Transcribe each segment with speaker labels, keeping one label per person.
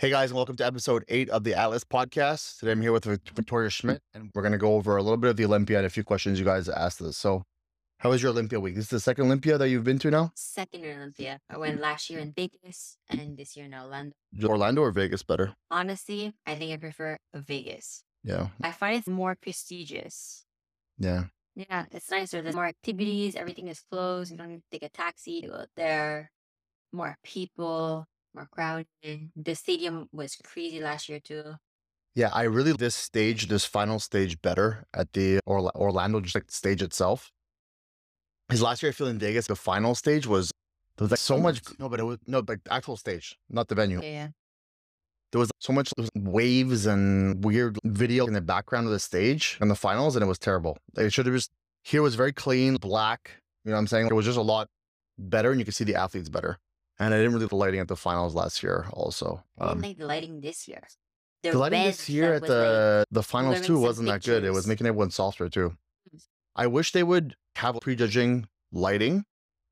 Speaker 1: Hey guys, and welcome to episode eight of the Atlas podcast. Today I'm here with Victoria Schmidt, and we're going to go over a little bit of the Olympia and a few questions you guys asked us. So, how was your Olympia week? Is this is the second Olympia that you've been to now?
Speaker 2: Second Olympia. I went last year in Vegas and this year in Orlando.
Speaker 1: Orlando or Vegas better?
Speaker 2: Honestly, I think I prefer Vegas.
Speaker 1: Yeah.
Speaker 2: I find it's more prestigious.
Speaker 1: Yeah.
Speaker 2: Yeah, it's nicer. There's more activities. Everything is closed. You don't need to take a taxi to go out there. More people, more crowded. The stadium was crazy last year too.
Speaker 1: Yeah, I really this stage, this final stage, better at the Orla- Orlando, just like the stage itself. Because last year I feel in Vegas, the final stage was there was like so much. No, but it was no, like the actual stage, not the venue.
Speaker 2: Yeah, yeah.
Speaker 1: There was so much was waves and weird video in the background of the stage in the finals, and it was terrible. Like, It should have just here was very clean, black. You know what I'm saying? It was just a lot better, and you could see the athletes better. And I didn't really like the lighting at the finals last year. Also,
Speaker 2: I didn't
Speaker 1: um,
Speaker 2: like the lighting this year.
Speaker 1: the lighting this year at
Speaker 2: was, like,
Speaker 1: the the finals too wasn't that good. It was making everyone softer too.
Speaker 2: Mm.
Speaker 1: I wish they would have a prejudging lighting,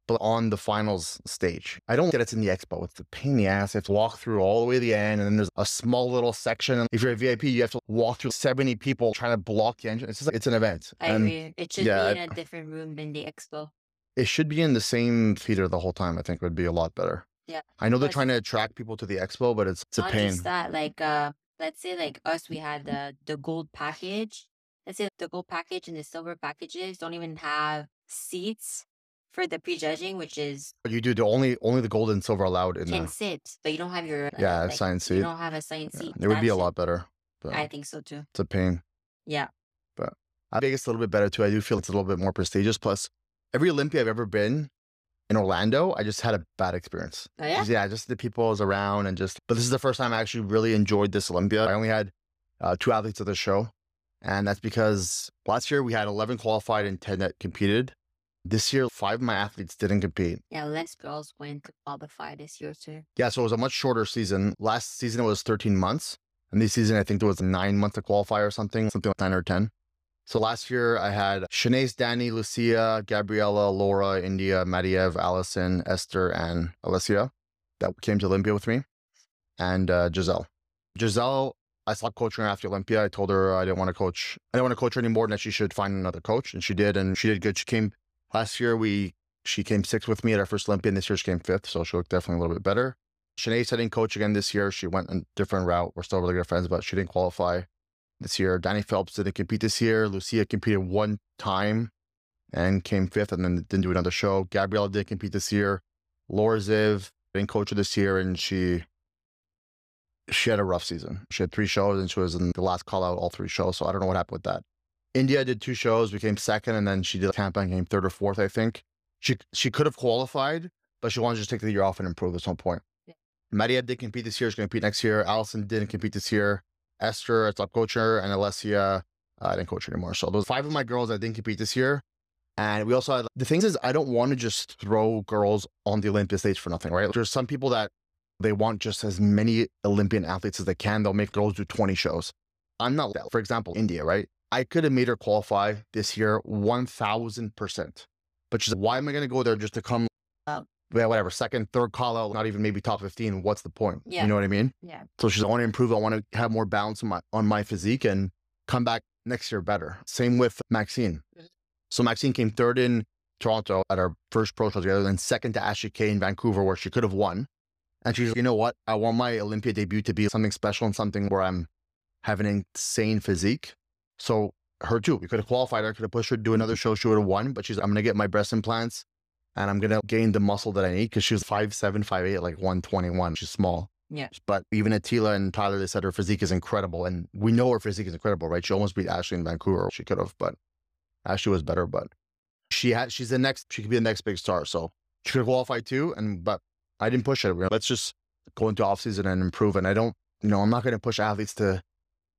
Speaker 1: but on the finals stage. I don't get it's in the expo. It's a pain in the ass. You have to walk through all the way to the end, and then there's a small little section. And if you're a VIP, you have to walk through 70 people trying to block the entrance. It's just like it's an event.
Speaker 2: I
Speaker 1: and
Speaker 2: agree. It should
Speaker 1: yeah,
Speaker 2: be in a different room than the expo.
Speaker 1: It should be in the same theater the whole time. I think would be a lot better.
Speaker 2: Yeah.
Speaker 1: I know they're trying to attract people to the expo, but it's, it's a
Speaker 2: Not
Speaker 1: pain.
Speaker 2: just that, like uh let's say like us, we had the the gold package. Let's say the gold package and the silver packages don't even have seats for the prejudging, which is
Speaker 1: But you do the only only the gold and silver allowed in You
Speaker 2: can
Speaker 1: the
Speaker 2: sit, but you don't have your uh,
Speaker 1: Yeah,
Speaker 2: like,
Speaker 1: assigned seat.
Speaker 2: You don't have a assigned
Speaker 1: Yeah,
Speaker 2: seat.
Speaker 1: it would be a lot better. But
Speaker 2: I think so too.
Speaker 1: it's a pain.
Speaker 2: Yeah.
Speaker 1: But I think it's a little bit better too. I do feel it's a little bit more prestigious. Plus, every Olympia I've ever been in Orlando, I just had a bad experience.
Speaker 2: Oh yeah.
Speaker 1: Just- yeah, just the people I was around and just. But this is the first time I actually really enjoyed this Olympia. I only had uh, two athletes at the show, and that's because last year we had 11 qualified and 10 that competed. This year, five of my athletes didn't compete.
Speaker 2: Yeah, less girls went to qualify this year too.
Speaker 1: Yeah, so it was a much shorter season. Last season it was 13 months, and this season I think there was nine months to qualify or something, something like nine or 10. So last year I had Shanae, Danny, Lucia, Gabriella, Laura, India, Madiev, Allison, Esther, and Alicia that came to Olympia with me, and uh, Giselle. Giselle, I stopped coaching after Olympia. I told her I didn't want to coach. I didn't want to coach her anymore, and that she should find another coach, and she did, and she did good. She came last year. We she came sixth with me at our first Olympia, and this year she came fifth, so she looked definitely a little bit better. Shanae said didn't coach again this year. She went a different route. We're still really good friends, but she didn't qualify this year. Danny Phelps didn't compete this year. Lucia competed one time and came fifth and then didn't do another show. Gabriella did compete this year. Laura Ziv didn't coach her this year and she she had a rough season. She had three shows and she was in the last call out all three shows. So I don't know what happened with that. India did two shows, became second, and then she did Tampa and came third or fourth, I think. She she could have qualified, but she wanted to just take the year off and improve at some point.
Speaker 2: Yeah.
Speaker 1: Maria did compete this year. She's going to compete next year. Allison didn't compete this year. Esther, I stopped coaching her, and Alessia, uh, I didn't coach anymore. So those five of my girls that didn't compete this year. And we also had the things is I don't want to just throw girls on the Olympia stage for nothing, right? There's some people that they want just as many Olympian athletes as they can. They'll make girls do 20 shows. I'm not that. For example, India, right? I could have made her qualify this year 1000%. But she's like, why am I going to go there just to come. Yeah, whatever, second, third call out, not even maybe top 15? What's the point?
Speaker 2: Yeah.
Speaker 1: You know what I mean?
Speaker 2: Yeah.
Speaker 1: So she's, I want to improve. I want to have more balance on my, on my physique and come back next year better. Same with Maxine.
Speaker 2: Mhm.
Speaker 1: So Maxine came third in Toronto at our first pro show together, then second to Ashley Kay in Vancouver, where she could have won. And she's like, you know what? I want my Olympia debut to be something special and something where I'm having an insane physique. So her too. We could have qualified her, could have pushed her to do another show. She would have won, but she's I'm gonna get my breast implants and I'm gonna gain the muscle that I need because she was 5'7, 5'8, like 121. She's small.
Speaker 2: Yeah.
Speaker 1: But even Attila and Tyler, they said her physique is incredible. And we know her physique is incredible, right? She almost beat Ashley in Vancouver. She could have, but Ashley was better. But she had she's the next, she could be the next big star. So she could qualify too. And but I didn't push it. Let's just go into off season and improve. And I don't, you know, I'm not gonna push athletes to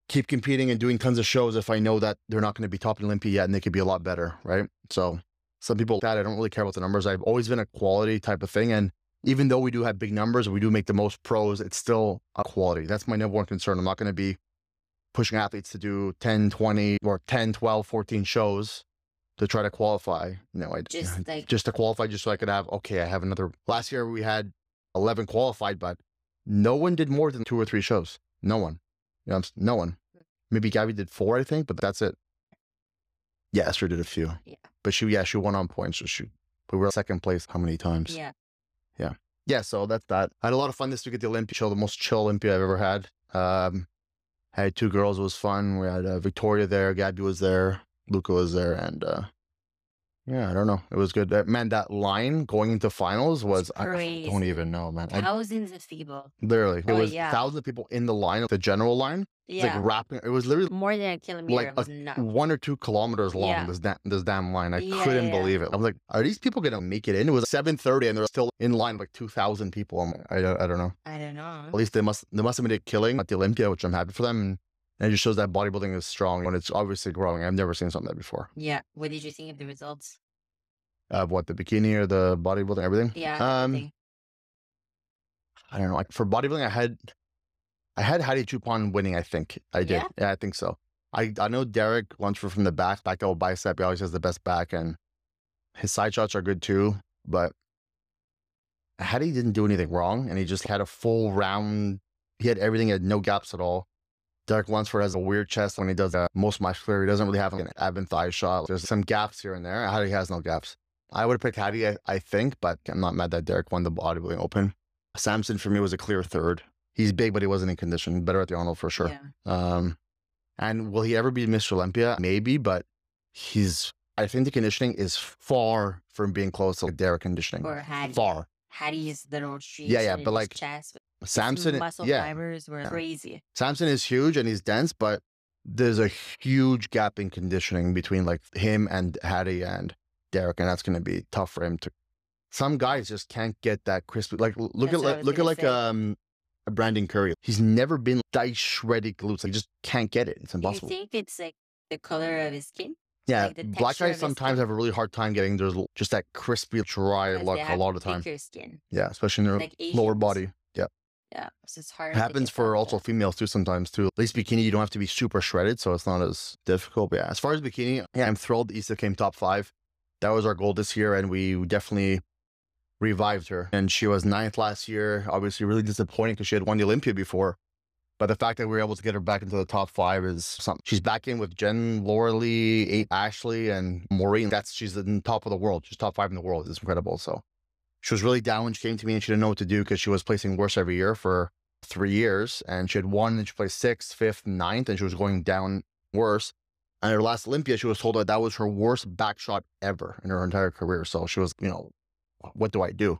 Speaker 1: keep competing and doing tons of shows if I know that they're not going to be top in Olympia yet and they could be a lot better, right? So some people that I don't really care about the numbers. I've always been a quality type of thing. And even though we do have big numbers, we do make the most pros, it's still a quality. That's my number one concern. I'm not going to be pushing athletes to do 10, 20 or 10, 12, 14 shows to try to qualify. Know, I
Speaker 2: Just like
Speaker 1: just to qualify just so I could have okay, I have another last year we had 11 qualified, but no one did more than two or three shows. No one. You know, no one. Hmm. Maybe Gabby did four, I think, but that's it. Yeah, Esther did a few.
Speaker 2: Yeah.
Speaker 1: But she, yeah, she won on points. So she, we were second place how many times?
Speaker 2: Yeah.
Speaker 1: yeah, Yeah. so that's that. I had a lot of fun this week at the Olympia show, the most chill Olympia I've ever had. Um, I had two girls, it was fun. We had uh, Victoria there, Gabby was there, Luca was there, and uh, yeah, I don't know, it was good. Uh, man, that line going into finals was I don't even know, man. I,
Speaker 2: Thousands of people.
Speaker 1: literally, it
Speaker 2: Oh,
Speaker 1: was
Speaker 2: yeah.
Speaker 1: thousands of people in the line, the general line. It's
Speaker 2: Yeah.
Speaker 1: like wrapping. It was literally
Speaker 2: More than a kilometer.
Speaker 1: like
Speaker 2: it was nuts.
Speaker 1: one or two kilometers long.
Speaker 2: Yeah.
Speaker 1: This da- this damn line. I
Speaker 2: Yeah,
Speaker 1: couldn't believe it. I was like, are these people gonna make it in? It was seven thirty, and they're still in line like two thousand people. I'm I don't- I don't know.
Speaker 2: I don't know.
Speaker 1: At least they must they must have made a killing at the Olympia, which I'm happy for them. And it just shows that bodybuilding is strong when it's obviously growing. I've never seen something like that before.
Speaker 2: Yeah. What did you think of the results?
Speaker 1: Of what the bikini or the bodybuilding, everything.
Speaker 2: Yeah.
Speaker 1: Um,
Speaker 2: everything.
Speaker 1: I don't know. Like for bodybuilding, I had I had Hadi Choopan winning. I think I did.
Speaker 2: Yeah?
Speaker 1: Yeah, I think so. I I know Derek Lunsford from the back, back double bicep. He always has the best back, and his side shots are good too. But Hadi didn't do anything wrong, and he just had a full round. He had everything. He had no gaps at all. Derek Lunsford has a weird chest when he does the most muscular. He doesn't really have like, an ab and thigh shot. There's some gaps here and there. Hadi has no gaps. I would have picked Hadi, I, I think, but I'm not mad that Derek won the bodybuilding open. Samson for me was a clear third. He's big, but he wasn't in condition. Better at the Arnold for sure.
Speaker 2: Yeah.
Speaker 1: Um, and will he ever be Mr. Olympia? Maybe, but he's. I think the conditioning is far from being close to Derek conditioning.
Speaker 2: Or Hadi.
Speaker 1: Far.
Speaker 2: Hadi's little streaks.
Speaker 1: yeah,
Speaker 2: in
Speaker 1: but like,
Speaker 2: chest. His
Speaker 1: Samson,
Speaker 2: muscle
Speaker 1: yeah,
Speaker 2: fibers were
Speaker 1: Yeah.
Speaker 2: crazy.
Speaker 1: Samson is huge and he's dense, but there's a huge gap in conditioning between like him and Hadi and Derek, and that's going to be tough for him to. Some guys just can't get that crispy. Like look
Speaker 2: That's
Speaker 1: at like, look at
Speaker 2: gonna
Speaker 1: like
Speaker 2: say.
Speaker 1: um, a Brandon Curry. He's never been dice shredded glutes. Like, he just can't get it. It's
Speaker 2: Do you
Speaker 1: impossible.
Speaker 2: think it's like the color of his skin?
Speaker 1: Yeah,
Speaker 2: like
Speaker 1: black guys sometimes have a really hard time getting there's just that crispy, dry look a lot of
Speaker 2: times. skin.
Speaker 1: Yeah, especially in their
Speaker 2: Like
Speaker 1: lower body. Yeah,
Speaker 2: Yeah. It's hard.
Speaker 1: it happens for also females too sometimes too. At least bikini, you don't have to be super shredded, so it's not as difficult. But yeah, as far as bikini, yeah, I'm thrilled. Issa came top five. That was our goal this year, and we definitely revived her. And she was ninth last year. Obviously, really disappointing because she had won the Olympia before. But the fact that we were able to get her back into the top five is something. She's back in with Jen, Lauralie, Ashley, and Maureen. That's she's in the top of the world. She's top five in the world. It's incredible. So she was really down when she came to me and she didn't know what to do because she was placing worse every year for three years. And she had won and she placed sixth, fifth, ninth, and she was going down worse. And her last Olympia, she was told that that was her worst back shot ever in her entire career. So she was, you know, what do I do?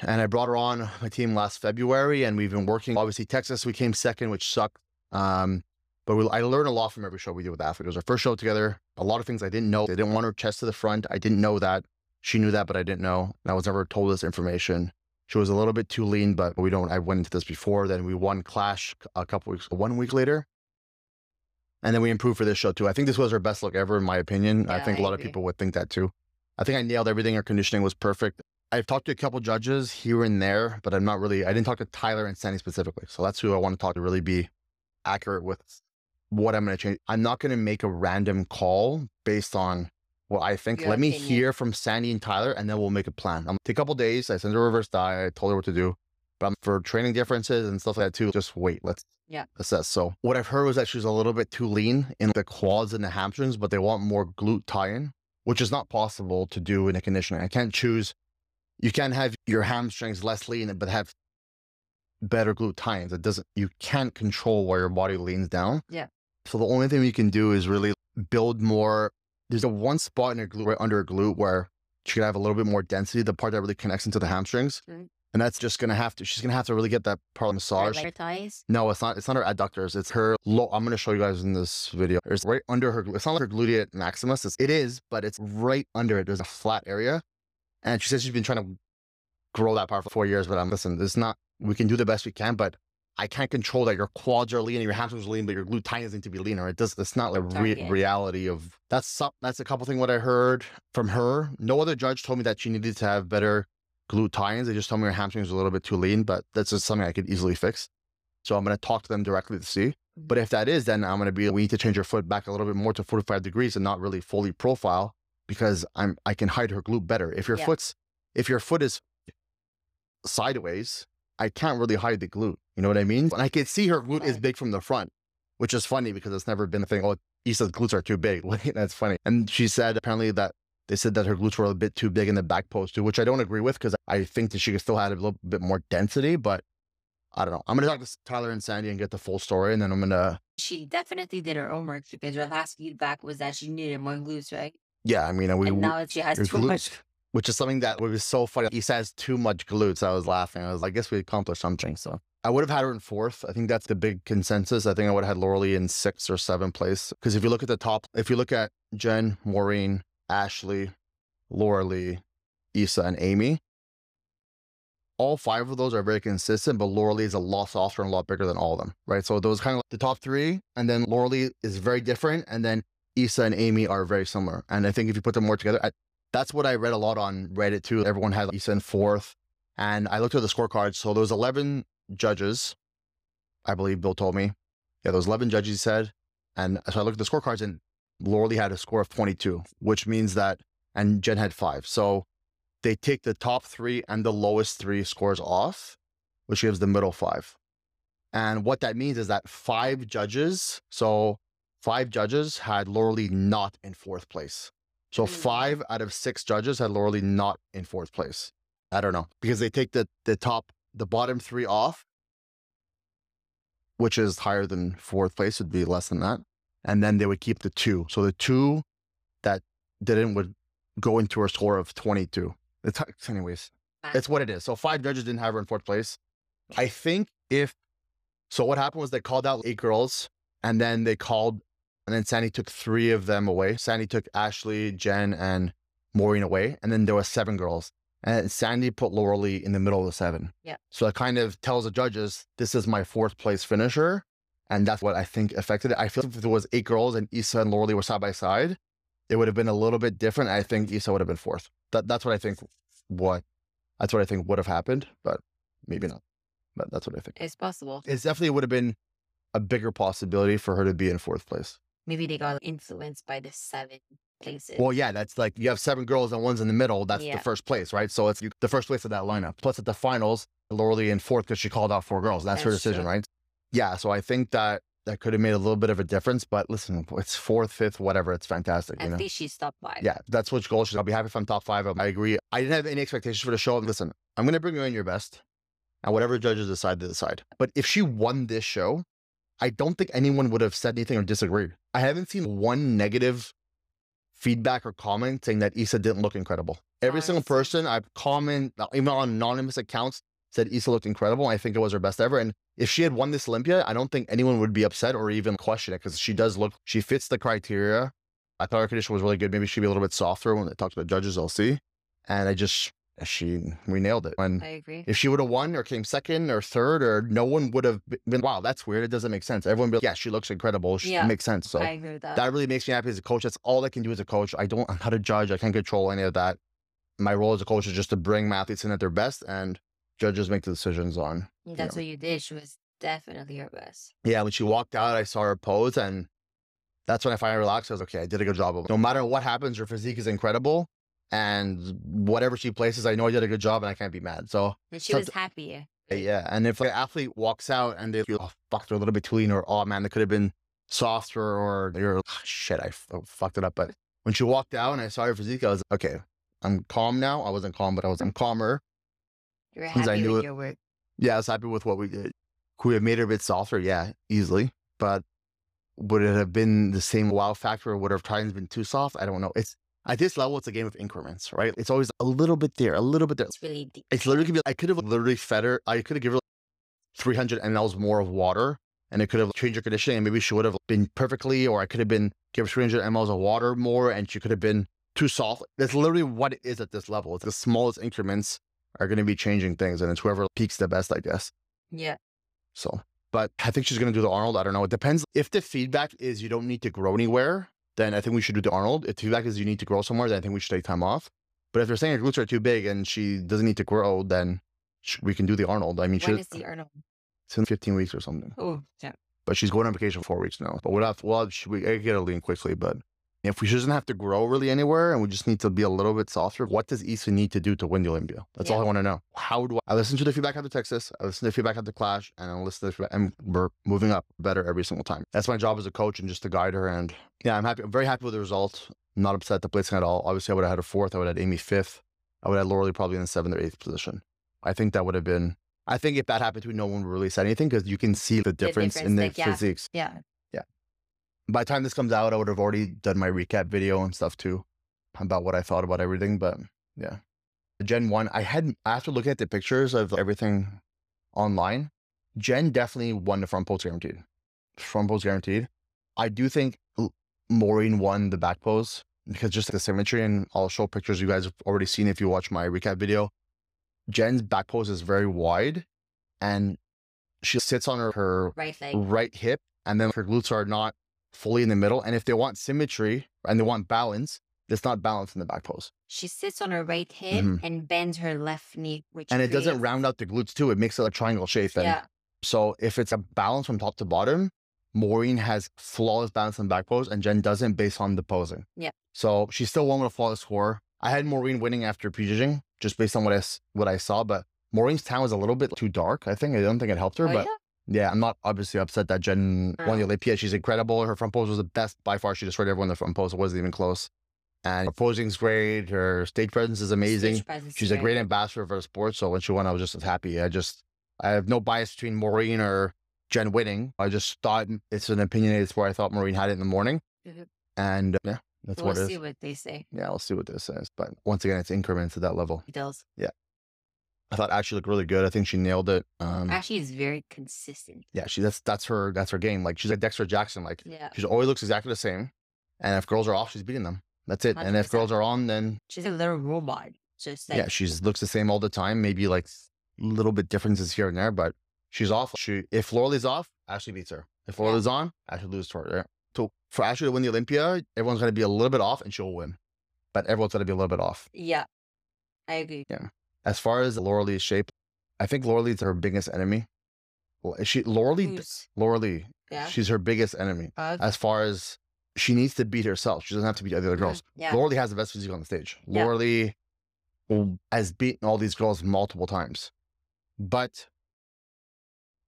Speaker 1: And I brought her on my team last February, and we've been working. Obviously, Texas, we came second, which sucked. Um, but we, I learned a lot from every show we did with Africa. It was our first show together. A lot of things I didn't know. They didn't want her chest to the front. I didn't know that. She knew that, but I didn't know. And I was never told this information. She was a little bit too lean, but we don't. I went into this before. Then we won Clash a couple weeks, one week later, and then we improved for this show too. I think this was her best look ever, in my opinion. I think a
Speaker 2: I
Speaker 1: lot of people would think that too. I think I nailed everything. Her conditioning was perfect. I've talked to a couple judges here and there, but I'm not really. I didn't talk to Tyler and Sandy specifically, so that's who I want to talk to. Really be accurate with what I'm going to change. I'm not going to make a random call based on what I think.
Speaker 2: Your
Speaker 1: Let me hear from Sandy and Tyler, and then we'll make a plan. I'm take a couple days. I sent her a reverse diet. I told her what to do. But I'm for training differences and stuff like that too, just wait. Let's
Speaker 2: Yeah.
Speaker 1: assess. So what I've heard was that she's a little bit too lean in the quads and the hamstrings, but they want more glute tie-in, which is not possible to do in a conditioning. I can't choose. You can't have your hamstrings less lean, but have better glute tie-ins. It doesn't. You can't control where your body leans down.
Speaker 2: Yeah.
Speaker 1: So the only thing we can do is really build more. There's a one spot in her glute, right under her glute, where she could have a little bit more density, the part that really connects into the hamstrings.
Speaker 2: Mhm.
Speaker 1: And that's just gonna have to. She's gonna have to really get that part
Speaker 2: Or
Speaker 1: massage.
Speaker 2: her thighs.
Speaker 1: No, it's not. It's not her adductors. It's her low. I'm gonna show you guys in this video. It's right under her. It's not like her gluteus maximus. It's, it is, but it's right under it. There's a flat area, and she says she's been trying to grow that part for four years. But I'm listen. It's not. We can do the best we can, but I can't control that your quads are lean and your hamstrings are lean, but your glute tie-ins need to be leaner. It does. It's not like re- reality of that's some. That's a couple thing what I heard from her. No other judge told me that she needed to have better glute tie-ins. They just told me her hamstrings were a little bit too lean, but that's just something I could easily fix. So I'm going to talk to them directly to see. Mm-hmm. But if that is, then I'm going to be, we need to change her foot back a little bit more to 45 degrees and not really fully profile because I'm, I can hide her glute better. If your
Speaker 2: Yeah.
Speaker 1: foot's, if your foot is sideways I can't really hide the glute. You know what I mean? And I can see her glute is big from the front, which is funny because it's never been a thing. Oh, Issa's glutes are too big. That's funny. And she said apparently that they said that her glutes were a bit too big in the back post too, which I don't agree with because I think that she could still had a little bit more density, but I don't know. I'm gonna talk to Tyler and Sandy and get the full story, and then I'm gonna
Speaker 2: She definitely did her homework because her last feedback was that she needed more glutes, right?
Speaker 1: yeah. I mean, we,
Speaker 2: and
Speaker 1: we
Speaker 2: now she has too
Speaker 1: glutes-
Speaker 2: much.
Speaker 1: Which is something that was so funny. He says too much glutes. I was laughing. I was like, I guess we accomplished something. So I would have had her in fourth. I think that's the big consensus. I think I would have had Lauralie in sixth or seventh place. Because if you look at the top, if you look at Jen, Maureen, Ashley, Lauralie, Issa, and Amy, all five of those are very consistent, but Laura is a lot softer and a lot bigger than all of them, right? So those kind of like the top three, and then Laura is very different, and then Issa and Amy are very similar. And I think if you put them more together, that's what I read a lot on Reddit too. Everyone had Issa in fourth, and I looked at the scorecards. So there was 11 judges, I believe Bill told me. Yeah, there was 11 judges, he said. And so I looked at the scorecards, and Laura had a score of 22, which means that, and Jen had five. So they take the top three and the lowest three scores off, which gives the middle five. And what that means is that five judges, so five judges had Laura not in fourth place. So
Speaker 2: Mm.
Speaker 1: five out of six judges had Lauralie not in fourth place. I don't know because they take the the top the bottom three off, which is higher than fourth place would be less than that, and then they would keep the two. So the two that didn't would go into her score of twenty two. It's anyways. It's what it is. So five judges didn't have her in fourth place. I think if so, what happened was they called out eight girls, and then they called, and then Sandy took three of them away. Sandy took Ashley, Jen, and Maureen away, and then there was seven girls. And Sandy put Lauralie in the middle of the seven.
Speaker 2: Yeah.
Speaker 1: So it kind of tells the judges, this is my fourth place finisher. And that's what I think affected it. I feel if there was eight girls and Issa and Lauralie were side by side, it would have been a little bit different. I think Issa would have been fourth. That that's what I think what that's what I think would have happened, but maybe not. But that's what I think.
Speaker 2: It's possible.
Speaker 1: It's definitely would have been a bigger possibility for her to be in fourth place.
Speaker 2: Maybe they got influenced by the seven places.
Speaker 1: Well, yeah, that's like you have seven girls and one's in the middle. That's
Speaker 2: Yeah.
Speaker 1: the first place, right? So it's the first place of that lineup. Plus at the finals, Lauralie in fourth because she called out four girls. That's, her decision,
Speaker 2: true.
Speaker 1: right? Yeah. So I think that that could have made a little bit of a difference. But listen, it's fourth, fifth, whatever. It's fantastic. You
Speaker 2: At
Speaker 1: know?
Speaker 2: least she's top five.
Speaker 1: Yeah, that's what goal. she's. I'll be happy if I'm top five. I agree. I didn't have any expectations for the show. Listen, I'm gonna bring you in your best, and whatever judges decide, they decide. But if she won this show, I don't think anyone would have said anything or disagreed. I haven't seen one negative feedback or comment saying that Issa didn't look incredible. Oh, Every single person I've comment, even on anonymous accounts, said Issa looked incredible. I think it was her best ever. And if she had won this Olympia, I don't think anyone would be upset or even question it because she does look, she fits the criteria. I thought her condition was really good. Maybe she'd be a little bit softer when they talk to the judges. I'll see. And I just, she, we nailed it. And
Speaker 2: I agree.
Speaker 1: if she would have won or came second or third, or no one would have been, wow, that's weird. It doesn't make sense. Everyone be like, yeah, she looks incredible. She
Speaker 2: Yeah.
Speaker 1: makes sense. So
Speaker 2: I agree with that.
Speaker 1: that really makes me happy as a coach. That's all I can do as a coach. I don't, not a judge. I can't control any of that. My role as a coach is just to bring my athletes in at their best and judges make the decisions on.
Speaker 2: That's what you did. She was definitely her best.
Speaker 1: Yeah, when she walked out, I saw her pose and that's when I finally relaxed. I was okay, I did a good job. No matter what happens, her physique is incredible. And whatever she places, I know I did a good job and I can't be mad. So
Speaker 2: And she
Speaker 1: So
Speaker 2: was happy.
Speaker 1: yeah. And if an athlete walks out and they feel, oh, fuck, they're a little bit too lean or, oh man, they could have been softer or you're, "Ah, shit, I f- fucked it up. But when she walked out and I saw her physique, I was, like, okay, I'm calm now. I wasn't calm, but I was, I'm calmer.
Speaker 2: You were
Speaker 1: Since I
Speaker 2: happy
Speaker 1: knew
Speaker 2: with
Speaker 1: it-
Speaker 2: your work.
Speaker 1: Yeah, I was happy with what we did. Could we have made her a bit softer? Yeah, easily. But would it have been the same wow factor or would have times been too soft? I don't know. It's at this level, it's a game of increments, right? It's always a little bit there, a little bit there.
Speaker 2: It's really deep.
Speaker 1: It's literally could be, I could have literally fed her, I could have given her 300 mLs more of water and it could have changed her conditioning and maybe she would have been perfectly, or I could have been give her 300 mLs of water more and she could have been too soft. That's literally what it is at this level. It's the smallest increments are going to be changing things and it's whoever peaks the best, I guess.
Speaker 2: Yeah.
Speaker 1: So, but I think she's going to do the Arnold. I don't know. It depends. If the feedback is you don't need to grow anywhere, then I think we should do the Arnold. If the feedback is you need to grow somewhere, then I think we should take time off. But if they're saying her glutes are too big and she doesn't need to grow, then we can do the Arnold. I mean,
Speaker 2: When
Speaker 1: she's
Speaker 2: is the Arnold?
Speaker 1: it's in 15 weeks or something.
Speaker 2: Oh, yeah.
Speaker 1: But she's going on vacation for four weeks now. But we'll have, well, she, we I get a lean quickly, but If we doesn't have to grow really anywhere and we just need to be a little bit softer, what does Issa need to do to win the Olympia? That's all I want to know. How do I, I listen to the feedback after Texas, I listen to the feedback after Clash, and I listen to the feedback, and we're moving up better every single time. That's my job as a coach and just to guide her. And yeah, I'm happy. I'm very happy with the result. I'm not upset at the placing at all. Obviously, I would have had a fourth. I would have had Amy fifth. I would have had Lauralie probably in the seventh or eighth position. I think that would have been. I think if that happened to me, no one would really say anything because you can see the difference, in
Speaker 2: difference,
Speaker 1: the
Speaker 2: like, yeah.
Speaker 1: physiques
Speaker 2: Yeah.
Speaker 1: By the time this comes out, I would have already done my recap video and stuff too about what I thought about everything. But yeah, Jen 1, I had, after looking at the pictures of everything online, Jen definitely won the front pose guaranteed. Front pose guaranteed. I do think Maureen won the back pose because just the symmetry, and I'll show pictures you guys have already seen if you watch my recap video. Jen's back pose is very wide and she sits on her, her
Speaker 2: Right leg.
Speaker 1: right hip, and then her glutes are not fully in the middle. And if they want symmetry and they want balance, it's not balanced in the back pose.
Speaker 2: She sits on her right hip
Speaker 1: Mhm.
Speaker 2: and bends her left knee, which
Speaker 1: And it doesn't round out the glutes too. It makes it a triangle shape then.
Speaker 2: Yeah.
Speaker 1: So if it's a balance from top to bottom, Maureen has flawless balance in the back pose and Jen doesn't based on the posing.
Speaker 2: Yeah.
Speaker 1: So she still won with a flawless score. I had Maureen winning after prejudging just based on what I, what I saw, but Maureen's tan was a little bit too dark. I think I don't think it helped her,
Speaker 2: Oh,
Speaker 1: but
Speaker 2: yeah?
Speaker 1: Yeah, I'm not obviously upset that Jen won the
Speaker 2: Oh.
Speaker 1: Olympia. She's incredible. Her front pose was the best by far. She destroyed everyone in the front pose. It wasn't even close. And her posing's great. Her stage presence is amazing.
Speaker 2: Presence
Speaker 1: She's
Speaker 2: is
Speaker 1: a great ambassador for the sport. So when she won, I was just as happy. I just, I have no bias between Maureen or Jen winning. I just thought it's an opinionated sport. I thought Maureen had it in the morning.
Speaker 2: Mhm.
Speaker 1: And uh, yeah, that's
Speaker 2: we'll
Speaker 1: what it
Speaker 2: see what they say.
Speaker 1: Yeah, we'll see what this says. But once again, it's increments at that level.
Speaker 2: Details.
Speaker 1: I thought Ashley looked really good. I think she nailed it. Um,
Speaker 2: Actually, is very consistent.
Speaker 1: yeah, she that's that's her that's her game. Like she's like Dexter Jackson. Like
Speaker 2: Yeah.
Speaker 1: She always looks exactly the same. And if girls are off, she's beating them. That's it. And if girls are on, then
Speaker 2: She's a little robot. Just like
Speaker 1: yeah, she looks the same all the time. Maybe like little bit differences here and there, but she's off. She if Laurel's off, Ashley beats her. If
Speaker 2: Yeah.
Speaker 1: Laurel's on, Ashley loses to her. Yeah. So for Ashley to win the Olympia, everyone's gonna be a little bit off and she'll win. But everyone's gonna be a little bit off.
Speaker 2: yeah. I agree.
Speaker 1: As far as Laurel's shape, I think Laurel's her biggest enemy. Well, She Laurel
Speaker 2: Who's-
Speaker 1: Lauralie,
Speaker 2: Yeah.
Speaker 1: she's her biggest enemy.
Speaker 2: Uh,
Speaker 1: As far as she needs to beat herself. She doesn't have to beat the other girls.
Speaker 2: yeah.
Speaker 1: Lauralie has the best physique on the stage.
Speaker 2: Yeah.
Speaker 1: Lauralie has beaten all these girls multiple times. But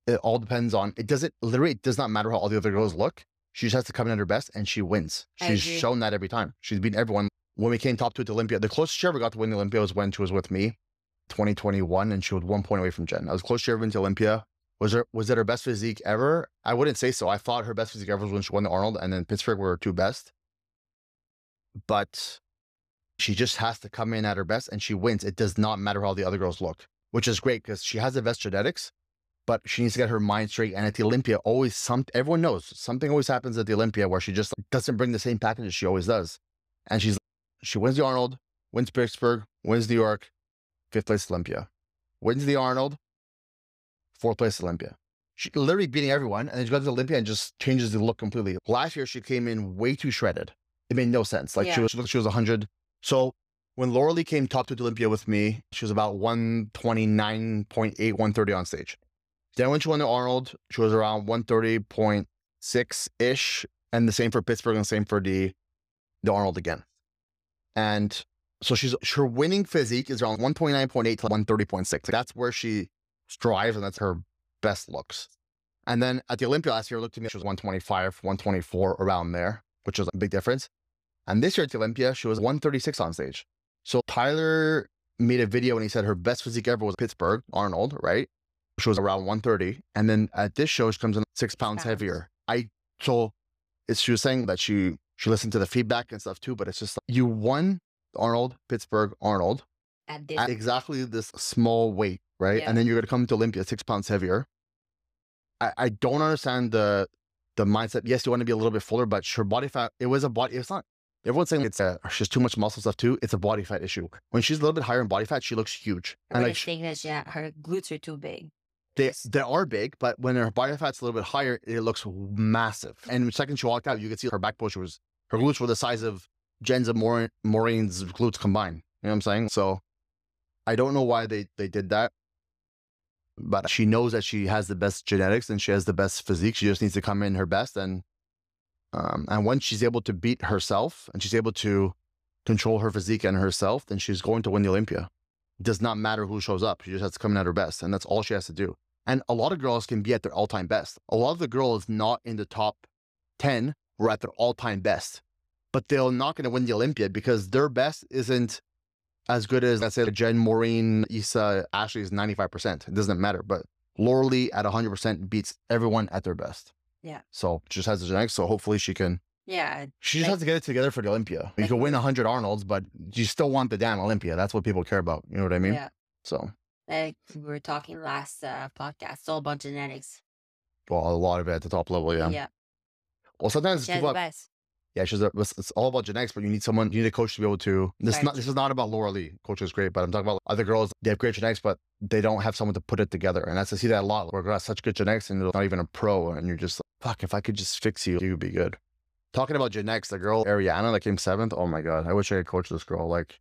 Speaker 1: it all depends on it doesn't literally it does not matter how all the other girls look. She just has to come in at her best and she wins. She's shown that every time. She's beaten everyone. When we came top two at the Olympia, the closest she ever got to win the Olympia was when she was with me, 2021, and she was one point away from Jen. I was close to been to Olympia. Was her was it her best physique ever? I wouldn't say so. I thought her best physique ever was when she won the Arnold, and then Pittsburgh were her two best. But she just has to come in at her best, and she wins. It does not matter how the other girls look, which is great because she has the best genetics. But she needs to get her mind straight. And at the Olympia, always some everyone knows something always happens at the Olympia where she just doesn't bring the same package as she always does. And she's she wins the Arnold, wins Pittsburgh, wins New York, fifth place Olympia, wins the Arnold, fourth place Olympia. She literally beating everyone, and then she goes to Olympia and just changes the look completely. Last year, she came in way too shredded. It made no sense. Like she
Speaker 2: Yeah.
Speaker 1: was, she looked, she was 100. So when Lauralie came top two to Olympia with me, she was about 129.8, 130 on stage. Then when she won the Arnold, she was around 130.6 ish, and the same for Pittsburgh and the same for the the Arnold again. And so she's her winning physique is around 129.8 to 130.6. That's where she strives, and that's her best looks. And then at the Olympia last year, looked at me, she was 125, 124, around there, which was a big difference. And this year at the Olympia, she was 136 on stage. So Tyler made a video and he said her best physique ever was Pittsburgh, Arnold, right? She was around 130. And then at this show, she comes in six pounds
Speaker 2: pounds.
Speaker 1: heavier. I so it's she was saying that she she listened to the feedback and stuff too, but it's just like, you won Arnold, Pittsburgh, Arnold
Speaker 2: At this,
Speaker 1: at exactly this small weight, right?
Speaker 2: Yeah.
Speaker 1: And then you're gonna come to Olympia six pounds heavier. I, I don't understand the the mindset. Yes, you want to be a little bit fuller, but her body fat, it was a body, it's not everyone's saying it's uh, a she's too much muscle stuff too. It's a body fat issue. When she's a little bit higher in body fat, she looks huge. And
Speaker 2: we're
Speaker 1: like
Speaker 2: just saying that she, her glutes are too big.
Speaker 1: they they are big, but when her body fat's a little bit higher, it looks massive. And the second she walked out, you could see her back push was her glutes were the size of Jen's and Maureen, Maureen's glutes combined. You know what I'm saying? So I don't know why they they did that. But she knows that she has the best genetics and she has the best physique. She just needs to come in her best and Um, and once she's able to beat herself and she's able to control her physique and herself, then she's going to win the Olympia. It does not matter who shows up. She just has to come in at her best. And that's all she has to do. And a lot of girls can be at their all time best. A lot of the girls not in the top 10 were at their all time best, but they're not going to win the Olympia because their best isn't as good as, let's say, Jen, Maureen, Isa, Ashley is 95%. It doesn't matter. But Lauralie at 100% beats everyone at their best.
Speaker 2: Yeah.
Speaker 1: So she just has the genetics. So hopefully she can.
Speaker 2: Yeah.
Speaker 1: She just
Speaker 2: Like-
Speaker 1: has to get it together for the Olympia. You
Speaker 2: like-
Speaker 1: can win 100 Arnolds, but you still want the damn Olympia. That's what people care about. You know what I mean?
Speaker 2: yeah.
Speaker 1: So,
Speaker 2: Like we were talking last uh, podcast, all about genetics.
Speaker 1: well, a lot of it at the top level. Yeah.
Speaker 2: Yeah.
Speaker 1: Well, sometimes people
Speaker 2: the
Speaker 1: have,
Speaker 2: best.
Speaker 1: Yeah, she's a, it's all about genetics, but you need someone, you need a coach to be able to. This is
Speaker 2: Right.
Speaker 1: not this is not about Lauralie. Coach is great, but I'm talking about other girls. They have great genetics, but they don't have someone to put it together. And that's I see that a lot. Where girls have such good genetics and they're not even a pro, and you're just like, fuck. If I could just fix you, you would be good. Talking about genetics, the girl Ariana that came seventh. Oh my god, I wish I could coach this girl. Like,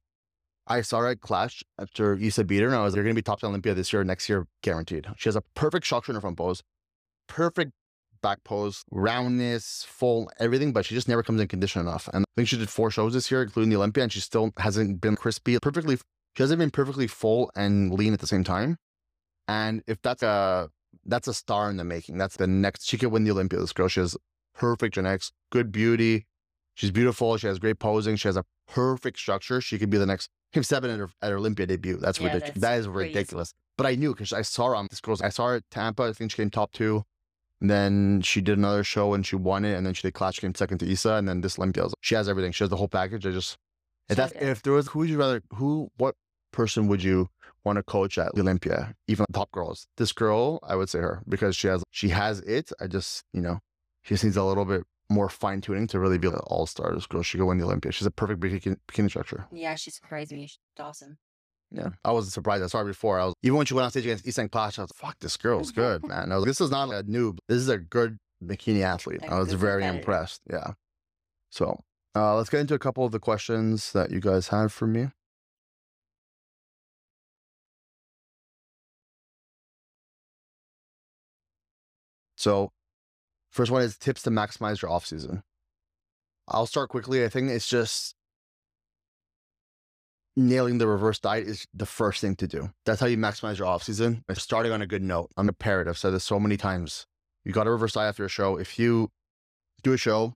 Speaker 1: I saw her at Clash after Isa beat her, and I was like, you're gonna be top 10 Olympia this year, next year, guaranteed. She has a perfect structure in her front pose, perfect back pose, roundness, full everything, but she just never comes in condition enough. And I think she did four shows this year, including the Olympia, and she still hasn't been crispy, perfectly. She hasn't been perfectly full and lean at the same time. And if that's a that's a star in the making. That's the next. She could win the Olympia. This girl, she has perfect genetics, good beauty. She's beautiful. She has great posing. She has a perfect structure. She could be the next. Came seven at her, at her Olympia debut. That's
Speaker 2: Yeah,
Speaker 1: ridiculous.
Speaker 2: that's
Speaker 1: That is ridiculous. But I knew because I saw her on this girl's. I saw her at Tampa. I think she came top two. And then she did another show and she won it. And then she did Clash, came second to Isa. And then this Olympia, like, she has everything. She has the whole package. I just if that's if there was who would you rather who what person would you want to coach at the Olympia, even the top girls? This girl, I would say her because she has she has it. I just you know she just needs a little bit more fine tuning to really be an all star. This girl, she could win the Olympia. She's a perfect bikini, bikini structure.
Speaker 2: Yeah, she surprised me. She's awesome.
Speaker 1: Yeah, I wasn't surprised. I saw her before. I was even when she went on stage against Isang Clash, I was like, fuck, this girl's good, man. I was like, this is not a noob. This is a good bikini athlete. I was very impressed. Yeah. So uh, let's get into a couple of the questions that you guys had for me. So, first one is tips to maximize your off season. I'll start quickly. I think it's just nailing the reverse diet is the first thing to do. That's how you maximize your off season. Starting on a good note. I'm a parrot. I've said this so many times. You got to reverse diet after a show. If you do a show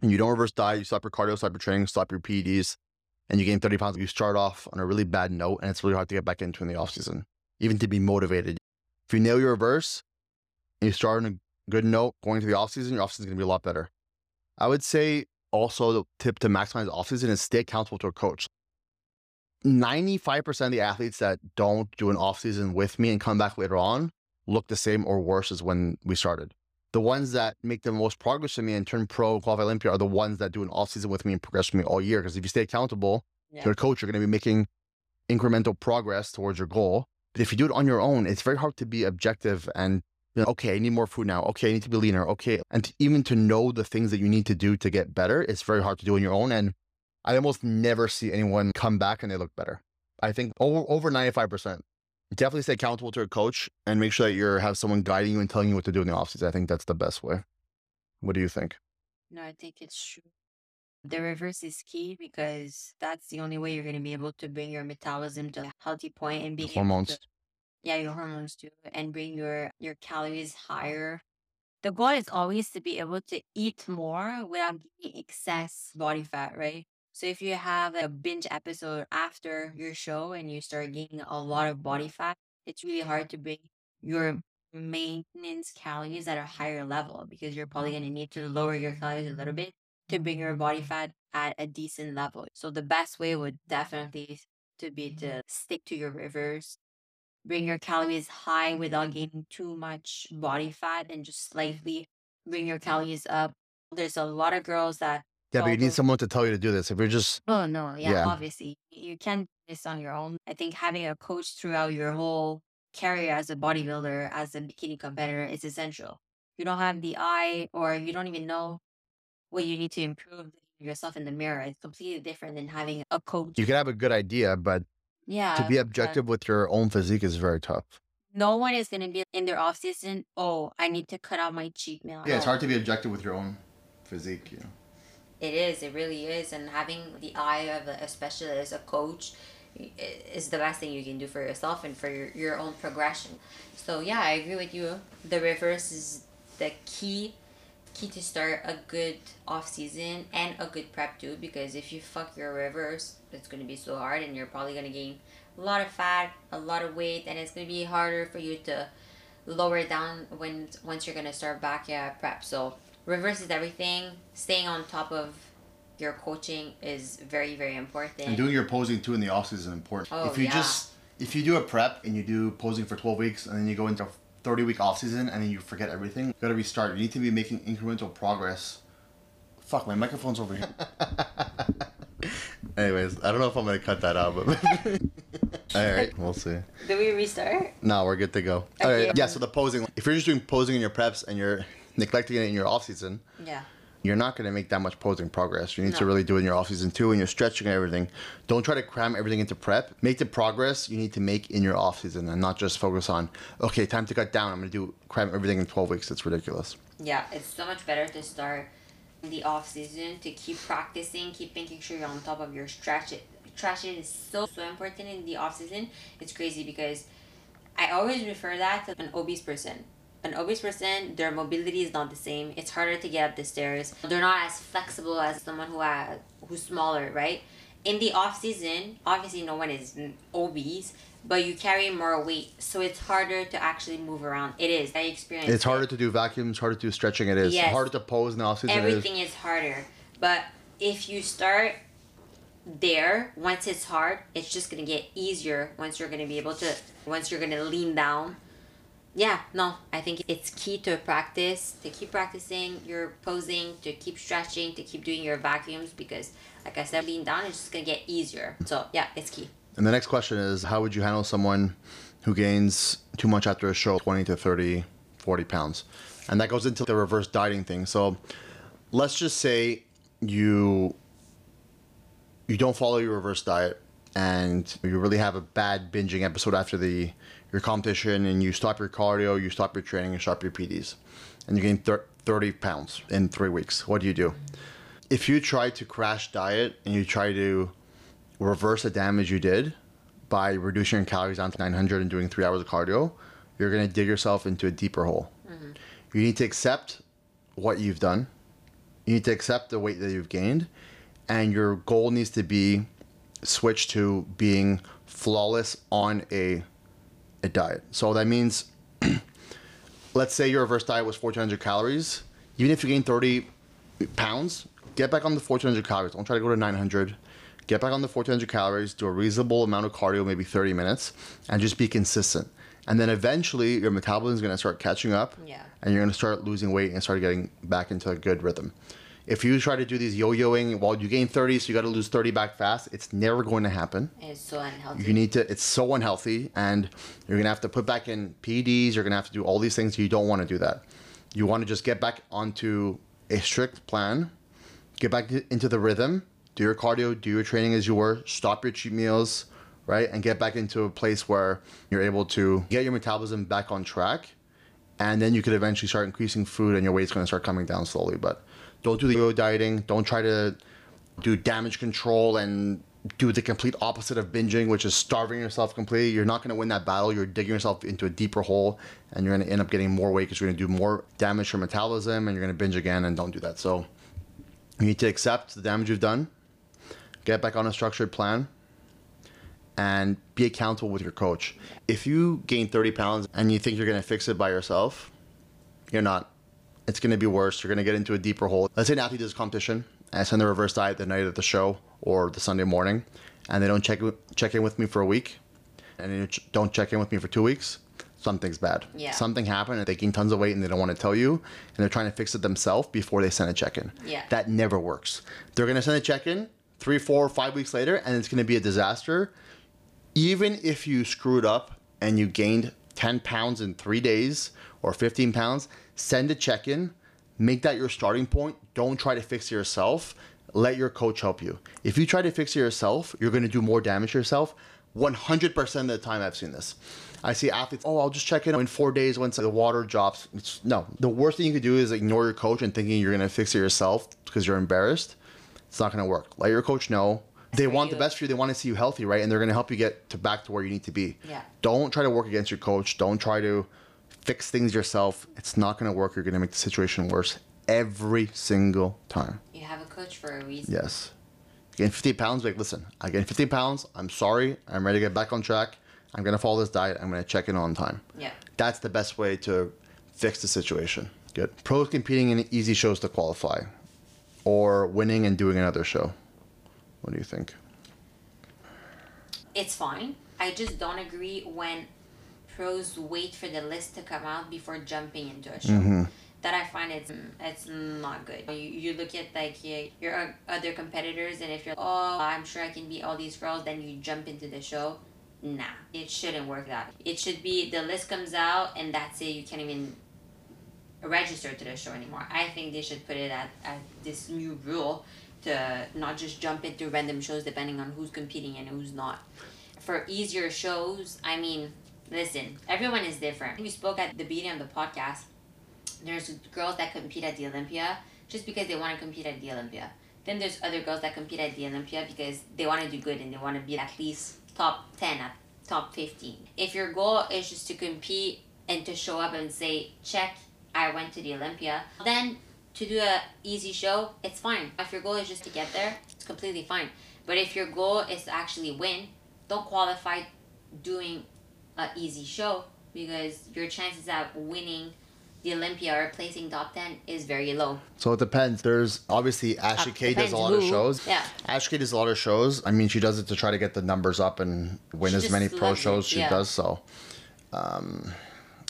Speaker 1: and you don't reverse diet, you stop your cardio, stop your training, stop your PEDs, and you gain 30 pounds, you start off on a really bad note, and it's really hard to get back into in the off season, even to be motivated. If you nail your reverse and you start on a good note going to the off season, your off season is going to be a lot better. I would say also the tip to maximize off season is stay accountable to a coach. 95% of the athletes that don't do an off season with me and come back later on look the same or worse as when we started. The ones that make the most progress with me and turn pro, qualify Olympia are the ones that do an off season with me and progress with me all year. Because if you stay accountable
Speaker 2: Yeah.
Speaker 1: to a coach, you're going to be making incremental progress towards your goal. But if you do it on your own, it's very hard to be objective and you know, okay, I need more food now. Okay, I need to be leaner. Okay, and to- even to know the things that you need to do to get better, it's very hard to do on your own. And I almost never see anyone come back and they look better. I think over over ninety five percent. Definitely stay accountable to a coach and make sure that you have someone guiding you and telling you what to do in the offseason. I think that's the best way. What do you think?
Speaker 2: No, I think it's true. The reverse is key because that's the only way you're going to be able to bring your metabolism to a healthy point and be
Speaker 1: Hormones.
Speaker 2: yeah, your hormones too, and bring your your calories higher. The goal is always to be able to eat more without gaining excess body fat, right? So if you have a binge episode after your show and you start gaining a lot of body fat, it's really hard to bring your maintenance calories at a higher level because you're probably going to need to lower your calories a little bit to bring your body fat at a decent level. So the best way would definitely to be to stick to your reverse, bring your calories high without gaining too much body fat and just slightly bring your calories up. There's a lot of girls that
Speaker 1: Yeah, but you need someone to tell you to do this. If you're just
Speaker 2: Oh no, yeah,
Speaker 1: Yeah.
Speaker 2: obviously. You can't do this on your own. I think having a coach throughout your whole career as a bodybuilder, as a bikini competitor is essential. You don't have the eye or you don't even know what you need to improve yourself in the mirror. It's completely different than having a coach.
Speaker 1: you can have a good idea, but
Speaker 2: yeah.
Speaker 1: to be objective with your own physique is very tough.
Speaker 2: No one is gonna be in their off season, oh, I need to cut out my cheat meal.
Speaker 1: Yeah, it's hard to be objective with your own physique. You know.
Speaker 2: It is. It really is. And having the eye of a, specialist, a coach, is the best thing you can do for yourself and for your, your own progression. So yeah, I agree with you. The reverse is the key key to start a good off season and a good prep too because if you fuck your reverse, it's gonna be so hard and you're probably gonna gain a lot of fat, a lot of weight, and it's gonna be harder for you to lower down when once you're gonna start back yeah prep. So reverse is everything. Staying on top of your coaching is very very important.
Speaker 1: And doing your posing too in the off season is important.
Speaker 2: Oh,
Speaker 1: if you
Speaker 2: yeah.
Speaker 1: just if you do a prep and you do posing for twelve weeks and then you go into a thirty week off season and then you forget everything, you gotta restart. You need to be making incremental progress. Fuck, my microphone's over here. Anyways, I don't know if I'm gonna cut that out, but all right, we'll see.
Speaker 2: Do we restart?
Speaker 1: No, we're good to go. All
Speaker 2: Okay.
Speaker 1: right, yeah. So the posing, if you're just doing posing in your preps and you're neglecting it in your off season,
Speaker 2: Yeah.
Speaker 1: you're not going to make that much posing progress. You need to really do it in your off season too, and you're stretching and everything. Don't try to cram everything into prep. Make the progress you need to make in your off season, and not just focus on okay, time to cut down. I'm going to do cram everything in 12 weeks. It's ridiculous.
Speaker 2: Yeah, it's so much better to start in the off season to keep practicing, keep making sure you're on top of your stretch. It stretching is so so important in the off season. It's crazy because I always refer that to an obese person. An obese person, their mobility is not the same. It's harder to get up the stairs. They're not as flexible as someone who uh, who's smaller, right? In the off season, obviously no one is obese, but you carry more weight, so it's harder to actually move around. It is. I experienced.
Speaker 1: It's
Speaker 2: it.
Speaker 1: harder to do vacuums, harder to do stretching. It is
Speaker 2: Yes.
Speaker 1: harder to pose in the off season. It is.
Speaker 2: everything is harder. But if you start there, once it's hard, it's just gonna get easier once you're gonna be able to once you're gonna lean down. Yeah, no, I think it's key to practice, to keep practicing your posing, to keep stretching, to keep doing your vacuums because like I said, lean down is just gonna get easier. So yeah, it's key.
Speaker 1: And the next question is how would you handle someone who gains too much after a show, 20 to 30, 40 pounds? And that goes into the reverse dieting thing. So let's just say you you don't follow your reverse diet and you really have a bad binging episode after the your competition and you stop your cardio, you stop your training, you stop your PEDs, and you gain thir- 30 pounds in three weeks. What do you do? If you try to crash diet and you try to reverse the damage you did by reducing your calories down to 900 and doing three hours of cardio, you're going to dig yourself into a deeper hole. Mm-hmm. You need to accept what you've done. You need to accept the weight that you've gained, and your goal needs to be switched to being flawless on a a diet. So that means, let's say your reverse diet was 1400 calories. Even if you gain 30 pounds, get back on the 1400 calories. Don't try to go to 900. Get back on the 1400 calories, do a reasonable amount of cardio, maybe 30 minutes, and just be consistent. And then eventually your metabolism is going to start catching up
Speaker 2: Yeah.
Speaker 1: and you're going to start losing weight and start getting back into a good rhythm. If you try to do these yo-yoing, well, you gain 30, so you got to lose 30 back fast. It's never going to happen.
Speaker 2: It's so unhealthy.
Speaker 1: You need to. It's so unhealthy, and you're gonna have to put back in PEDs. You're gonna have to do all these things. You don't want to do that. You want to just get back onto a strict plan, get back into the rhythm, do your cardio, do your training as you were, stop your cheat meals, right, and get back into a place where you're able to get your metabolism back on track, and then you could eventually start increasing food, and your weight's gonna start coming down slowly. But don't do the yo dieting. Don't try to do damage control and do the complete opposite of binging, which is starving yourself completely. You're not going to win that battle. You're digging yourself into a deeper hole, and you're going to end up getting more weight because you're going to do more damage to your metabolism, and you're going to binge again. And don't do that. So you need to accept the damage you've done, get back on a structured plan, and be accountable with your coach. If you gain 30 pounds and you think you're going to fix it by yourself, you're not. It's going to be worse. You're going to get into a deeper hole. Let's say an athlete does a competition and I send the reverse diet the night of the show or the Sunday morning, and they don't check check in with me for a week, and they don't check in with me for two weeks. Something's bad.
Speaker 2: Yeah.
Speaker 1: Something happened, and they gain tons of weight, and they don't want to tell you, and they're trying to fix it themselves before they send a check in.
Speaker 2: Yeah.
Speaker 1: That never works. They're going to send a check in three, four, five weeks later, and it's going to be a disaster even if you screwed up and you gained 10 pounds in three days or 15 pounds, send a check in, make that your starting point. Don't try to fix it yourself. Let your coach help you. If you try to fix it yourself, you're going to do more damage to yourself. 100% of the time I've seen this. I see athletes, oh, I'll just check in in four days once the water drops. It's, no, the worst thing you could do is ignore your coach and thinking you're going to fix it yourself because you're embarrassed. It's not going to work. Let your coach know. They want the best for you. They want to see you healthy, right? And they're going to help you get to back to where you need to be.
Speaker 2: Yeah.
Speaker 1: Don't try to work against your coach. Don't try to fix things yourself. It's not going to work. You're going to make the situation worse every single time.
Speaker 2: You have a coach for a reason.
Speaker 1: Yes. Gain 15 pounds, like, listen, I gained 15 pounds. I'm sorry. I'm ready to get back on track. I'm going to follow this diet. I'm going to check in on time.
Speaker 2: Yeah.
Speaker 1: That's the best way to fix the situation. Good. Pros competing in easy shows to qualify or winning and doing another show. What do you think?
Speaker 2: It's fine. I just don't agree when pros wait for the list to come out before jumping into a show.
Speaker 1: Mm-hmm.
Speaker 2: That I find it's it's not good. You, you look at like your, your other competitors, and if you're oh I'm sure I can beat all these girls, then you jump into the show. Nah, it shouldn't work that. It should be the list comes out, and that's it. You can't even register to the show anymore. I think they should put it at, at this new rule to not just jump into random shows depending on who's competing and who's not. For easier shows, I mean, listen, everyone is different. We spoke at the beginning of the podcast. There's girls that compete at the Olympia just because they want to compete at the Olympia. Then there's other girls that compete at the Olympia because they want to do good and they want to be at least top 10, at top 15. If your goal is just to compete and to show up and say, check, I went to the Olympia, then to do a easy show, it's fine. If your goal is just to get there, it's completely fine. But if your goal is to actually win, don't qualify doing a easy show because your chances at winning the Olympia or placing top 10 is very low.
Speaker 1: So it depends. There's obviously Ashley
Speaker 2: Uh,
Speaker 1: Kay does a lot of shows.
Speaker 2: Yeah.
Speaker 1: Ashley Kay does a lot of shows. I mean, she does it to try to get the numbers up and win
Speaker 2: She
Speaker 1: as many pro
Speaker 2: loves it,
Speaker 1: shows she
Speaker 2: yeah.
Speaker 1: does. So, um,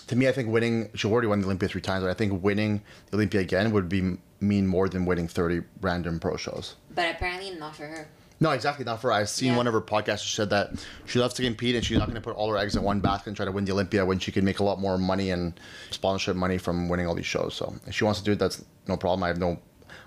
Speaker 1: to me, I think winning. She already won the Olympia three times, but I think winning the Olympia again would be mean more than winning 30 random pro shows.
Speaker 2: But apparently not for her.
Speaker 1: No, exactly not for her. I've seen
Speaker 2: Yeah.
Speaker 1: one of her podcasts. She said that she loves to compete and she's not going to put all her eggs in one basket and try to win the Olympia when she can make a lot more money and sponsorship money from winning all these shows. So if she wants to do it, that's no problem. I have no.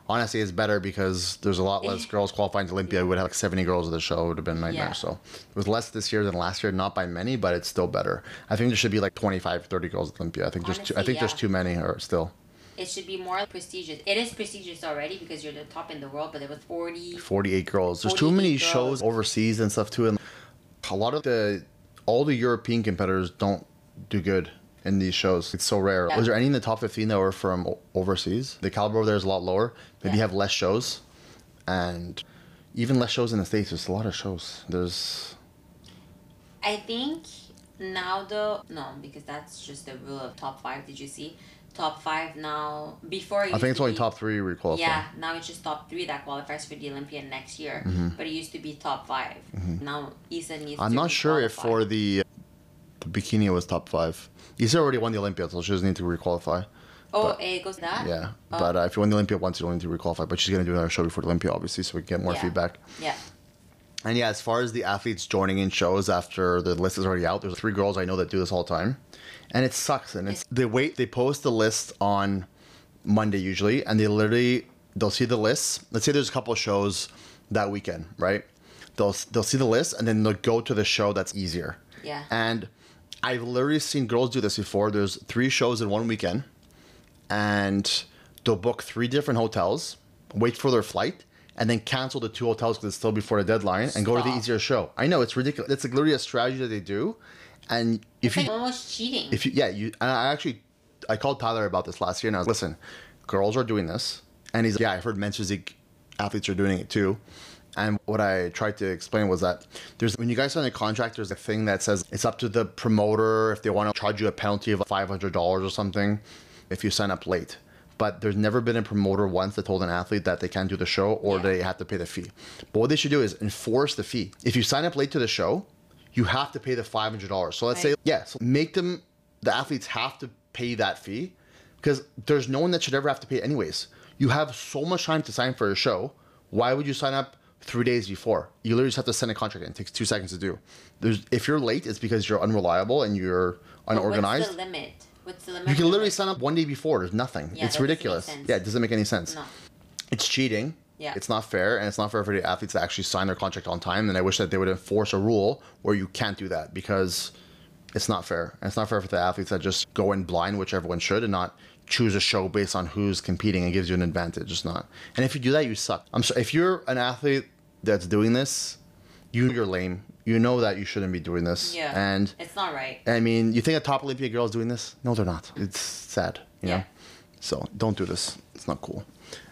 Speaker 1: Honestly, it's better because there's a lot less girls qualifying to Olympia. We would have like 70 girls at the show. It would have been a nightmare.
Speaker 2: Yeah.
Speaker 1: So it was less this year than last year, not by many, but it's still better. I think there should be like 25, 30 girls at Olympia. I think there's too, I
Speaker 2: Honestly,
Speaker 1: think there's too many or still
Speaker 2: It should be more prestigious. It is prestigious already because you're the top in the world, but there was 40.
Speaker 1: 48 girls. There's too many
Speaker 2: 48
Speaker 1: shows overseas and stuff too, and a lot of the all the European competitors don't do good in these shows. It's so rare.
Speaker 2: Yeah.
Speaker 1: Was there any in the top 15 that were from overseas? The caliber over there is a lot lower. Maybe you have less shows, and even less shows in the states. There's a lot of shows. There's
Speaker 2: I think now though, no, because that's just the rule of top five. Did you see? Top five now. Before
Speaker 1: I think it's only
Speaker 2: be-
Speaker 1: top three we qualify.
Speaker 2: Yeah, now it's just top three that qualifies for the Olympian next year.
Speaker 1: Mm-hmm.
Speaker 2: But it used to be top 5 Now Issa needs
Speaker 1: I'm
Speaker 2: to
Speaker 1: not sure if for the the bikini it was top five. Issa already won the Olympia, so she doesn't need to requalify.
Speaker 2: Oh,
Speaker 1: but-
Speaker 2: it goes that?
Speaker 1: Yeah,
Speaker 2: Oh.
Speaker 1: but uh, if you win the Olympia once, you don't need to requalify. But she's gonna do another show before the Olympia, obviously, so we can get more
Speaker 2: Yeah.
Speaker 1: feedback.
Speaker 2: Yeah.
Speaker 1: And yeah, as far as the athletes joining in shows after the list is already out, there's three girls I know that do this all the time, and it sucks. And it's they wait, they post the list on Monday usually, and they literally they'll see the list. Let's say there's a couple of shows that weekend, right? They'll they'll see the list and then they'll go to the show that's easier.
Speaker 2: Yeah.
Speaker 1: And I've literally seen girls do this before. There's three shows in one weekend, and they'll book three different hotels, wait for their flight, and then cancel the two hotels because it's still before the deadline, and go to the easier show. I know it's ridiculous. It's like literally a strategy that they do, and if
Speaker 2: It's
Speaker 1: you
Speaker 2: like almost cheating.
Speaker 1: if you yeah you and I actually I called Tyler about this last year and I was listen, girls are doing this and he's like, yeah I've heard men's physique athletes are doing it too. And what I tried to explain was that there's when you guys sign a contract, there's a thing that says it's up to the promoter if they want to charge you a penalty of five hundred dollars or something if you sign up late. But there's never been a promoter once that told an athlete that they can't do the show or
Speaker 2: Yeah.
Speaker 1: they have to pay the fee. But what they should do is enforce the fee. If you sign up late to the show, you have to pay the five hundred dollars. So let's say
Speaker 2: Right.
Speaker 1: yeah, so make them the athletes have to pay that fee because there's no one that should ever have to pay anyways. You have so much time to sign for a show. Why would you sign up three days before? You literally just have to send a contract in. It takes two seconds to do. There's if you're late, it's because you're unreliable and you're
Speaker 2: But
Speaker 1: unorganized.
Speaker 2: What's the limit? What's the limit?
Speaker 1: You can literally sign up one day before. There's nothing.
Speaker 2: Yeah,
Speaker 1: it's
Speaker 2: that doesn't make
Speaker 1: ridiculous.
Speaker 2: sense.
Speaker 1: Yeah, it doesn't make any sense.
Speaker 2: No.
Speaker 1: It's cheating.
Speaker 2: Yeah.
Speaker 1: It's not fair, and it's not fair for the athletes to actually sign their contract on time. And I wish that they would enforce a rule where you can't do that because it's not fair. And it's not fair for the athletes that just go in blind, which everyone should, and not choose a show based on who's competing and gives you an advantage. It's not. And if you do that, you suck. I'm sorry. If you're an athlete that's doing this, you you're lame. You know that you shouldn't be doing this.
Speaker 2: Yeah.
Speaker 1: And
Speaker 2: It's not right.
Speaker 1: I mean, you think a top Olympia girl is doing this? No, they're not. It's sad, you
Speaker 2: Yeah.
Speaker 1: know? So don't do this. It's not cool.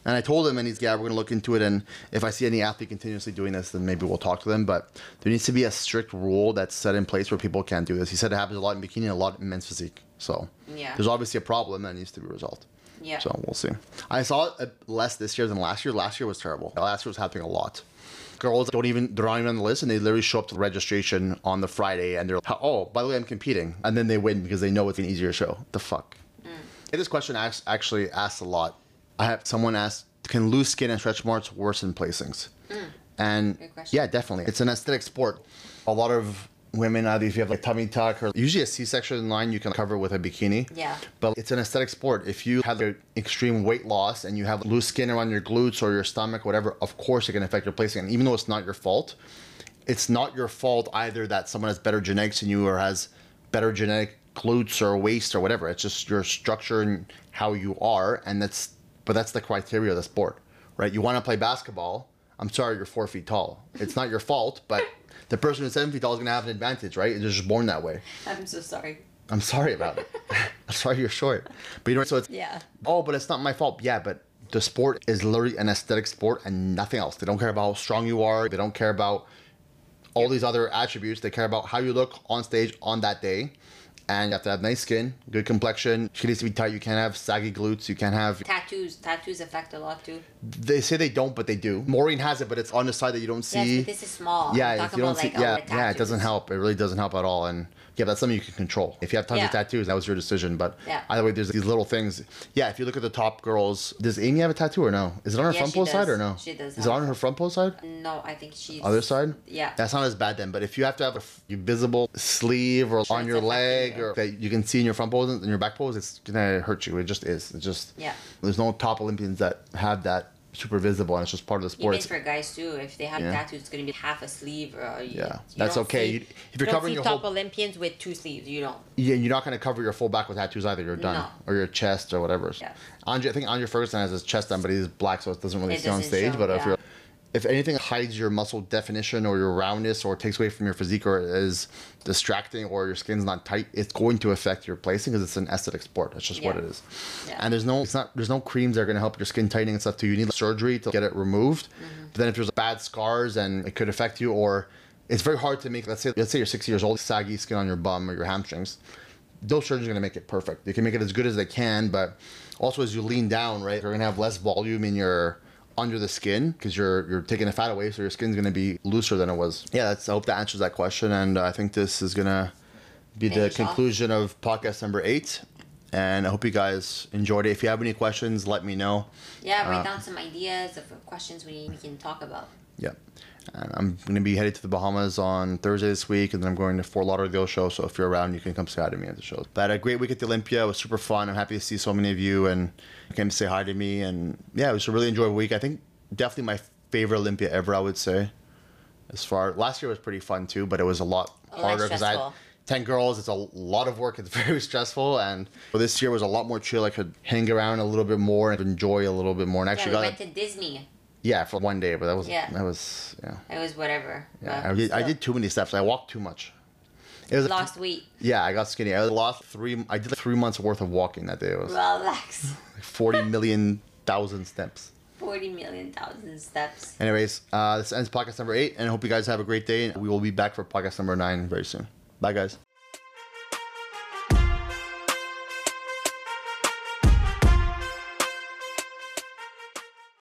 Speaker 1: And I told him, and he's, yeah, we're going to look into it. And if I see any athlete continuously doing this, then maybe we'll talk to them. But there needs to be a strict rule that's set in place where people can't do this. He said it happens a lot in bikini and a lot in men's physique. So
Speaker 2: Yeah.
Speaker 1: there's obviously a problem that needs to be resolved.
Speaker 2: Yeah.
Speaker 1: So we'll see. I saw it less this year than last year. Last year was terrible. Last year was happening a lot. Girls don't even they're not even on the list, and they literally show up to registration on the Friday, and they're like, oh, by the way, I'm competing, and then they win because they know it's an easier show. The fuck. Hey, This question act- actually asks a lot. I have someone asked, can loose skin and stretch marks worsen placings?
Speaker 2: Mm. And
Speaker 1: yeah, definitely. It's an aesthetic sport. A lot of women, either if you have like tummy tuck or usually a C-section line, you can cover with a bikini.
Speaker 2: Yeah.
Speaker 1: But it's an aesthetic sport. If you have an extreme weight loss and you have loose skin around your glutes or your stomach, whatever, of course it can affect your placing. And even though it's not your fault, it's not your fault either that someone has better genetics than you or has better genetic glutes or waist or whatever. It's just your structure and how you are, and that's but that's the criteria of the sport, right? You want to play basketball. I'm sorry, you're four feet tall. It's not your fault, but the person who's seven feet tall is going to have an advantage, right? They're just born that way.
Speaker 2: I'm so sorry.
Speaker 1: I'm sorry about it. I'm sorry you're short, but you know so it's
Speaker 2: Yeah.
Speaker 1: oh, but it's not my fault. Yeah, but the sport is literally an aesthetic sport and nothing else. They don't care about how strong you are. They don't care about all these other attributes. They care about how you look on stage on that day. And you have to have nice skin, good complexion. Skin needs to be tight. You can't have saggy glutes. You can't have.
Speaker 2: Tattoos. Tattoos affect a lot too.
Speaker 1: They say they don't, but they do. Maureen has it, but it's on the side that you don't
Speaker 2: Yes,
Speaker 1: see.
Speaker 2: but this is small.
Speaker 1: yeah, if you don't see,
Speaker 2: like
Speaker 1: yeah, yeah, it doesn't help. It really doesn't help at all. And yeah, that's something you can control. If you have tons
Speaker 2: Yeah.
Speaker 1: of tattoos, that was your decision. But
Speaker 2: Yeah.
Speaker 1: either way, there's these little things. Yeah, if you look at the top girls, does Amy have a tattoo or no? Is it on her
Speaker 2: Yeah,
Speaker 1: front
Speaker 2: she
Speaker 1: post side or no?
Speaker 2: She does
Speaker 1: Is it on her front post side?
Speaker 2: No, I think she's
Speaker 1: Other side?
Speaker 2: Yeah.
Speaker 1: That's not as bad then. But if you have to have a f- visible sleeve or on your leg or that you can see in your front pose and your back pose, it's gonna hurt you. It just is. It just
Speaker 2: Yeah.
Speaker 1: There's no top Olympians that have that super visible, and it's just part of the sport.
Speaker 2: Even
Speaker 1: It's-
Speaker 2: for guys too, if they have
Speaker 1: Yeah.
Speaker 2: tattoos, it's gonna be half a sleeve. Or you,
Speaker 1: Yeah,
Speaker 2: you
Speaker 1: that's okay.
Speaker 2: See,
Speaker 1: You- if you're covering
Speaker 2: see
Speaker 1: your
Speaker 2: top
Speaker 1: whole-
Speaker 2: Olympians with two sleeves, you don't.
Speaker 1: Yeah, you're not to cover your full back with tattoos either. You're done.
Speaker 2: No.
Speaker 1: Or your chest or whatever.
Speaker 2: Yeah.
Speaker 1: Andre, I think Andre Ferguson has his chest done, but he's black, so it doesn't really
Speaker 2: It
Speaker 1: see on
Speaker 2: doesn't
Speaker 1: stage.
Speaker 2: show,
Speaker 1: but if you're, if anything hides your muscle definition or your roundness or takes away from your physique or is distracting or your skin's not tight, it's going to affect your placing because it's an aesthetic sport. That's just what it is.
Speaker 2: Yeah.
Speaker 1: And there's no, it's not, there's no creams that are going to help your skin tightening and stuff too. You need surgery to get it removed.
Speaker 2: Mm-hmm.
Speaker 1: But then if there's bad scars and it could affect you or it's very hard to make, let's say, let's say you're 60 years old, saggy skin on your bum or your hamstrings those surgeons are going to make it perfect. They can make it as good as they can, but also as you lean down, right, you're going to have less volume in your under the skin because you're you're taking the fat away, so your skin's going to be looser than it was. Yeah, that's. I hope that answers that question, and I think this is going to be the
Speaker 2: Finish off.
Speaker 1: conclusion of podcast number eight. And I hope you guys enjoyed it. If you have any questions, let me know.
Speaker 2: Yeah, write
Speaker 1: Uh,
Speaker 2: down some ideas of questions we, we can talk about.
Speaker 1: Yeah. And I'm going to be headed to the Bahamas on Thursday this week, and then I'm going to Fort Lauderdale show. So if you're around, you can come say hi to me at the show. But I had a great week at the Olympia. It was super fun. I'm happy to see so many of you and you came to say hi to me. And yeah, it was a really enjoyable week. I think definitely my favorite Olympia ever, I would say. As far last year was pretty fun too, but it was a lot harder because I had 10 girls. It's a lot of work. It's very stressful. And this year was a lot more chill. I could hang around a little bit more and enjoy a little bit more. And
Speaker 2: Yeah,
Speaker 1: actually
Speaker 2: we
Speaker 1: got
Speaker 2: went to Disney.
Speaker 1: Yeah for one day, but that was
Speaker 2: Yeah.
Speaker 1: that was yeah.
Speaker 2: It was whatever.
Speaker 1: Yeah, I did, I did too many steps. I walked too much. It was
Speaker 2: Lost weight.
Speaker 1: Yeah, I got skinny. I lost three. I did like three months worth of walking that day. It was
Speaker 2: Relax.
Speaker 1: like forty million thousand steps.
Speaker 2: 40 million thousand steps.
Speaker 1: Anyways, uh, this ends podcast number eight, and I hope you guys have a great day. And We will be back for podcast number nine very soon. Bye, guys.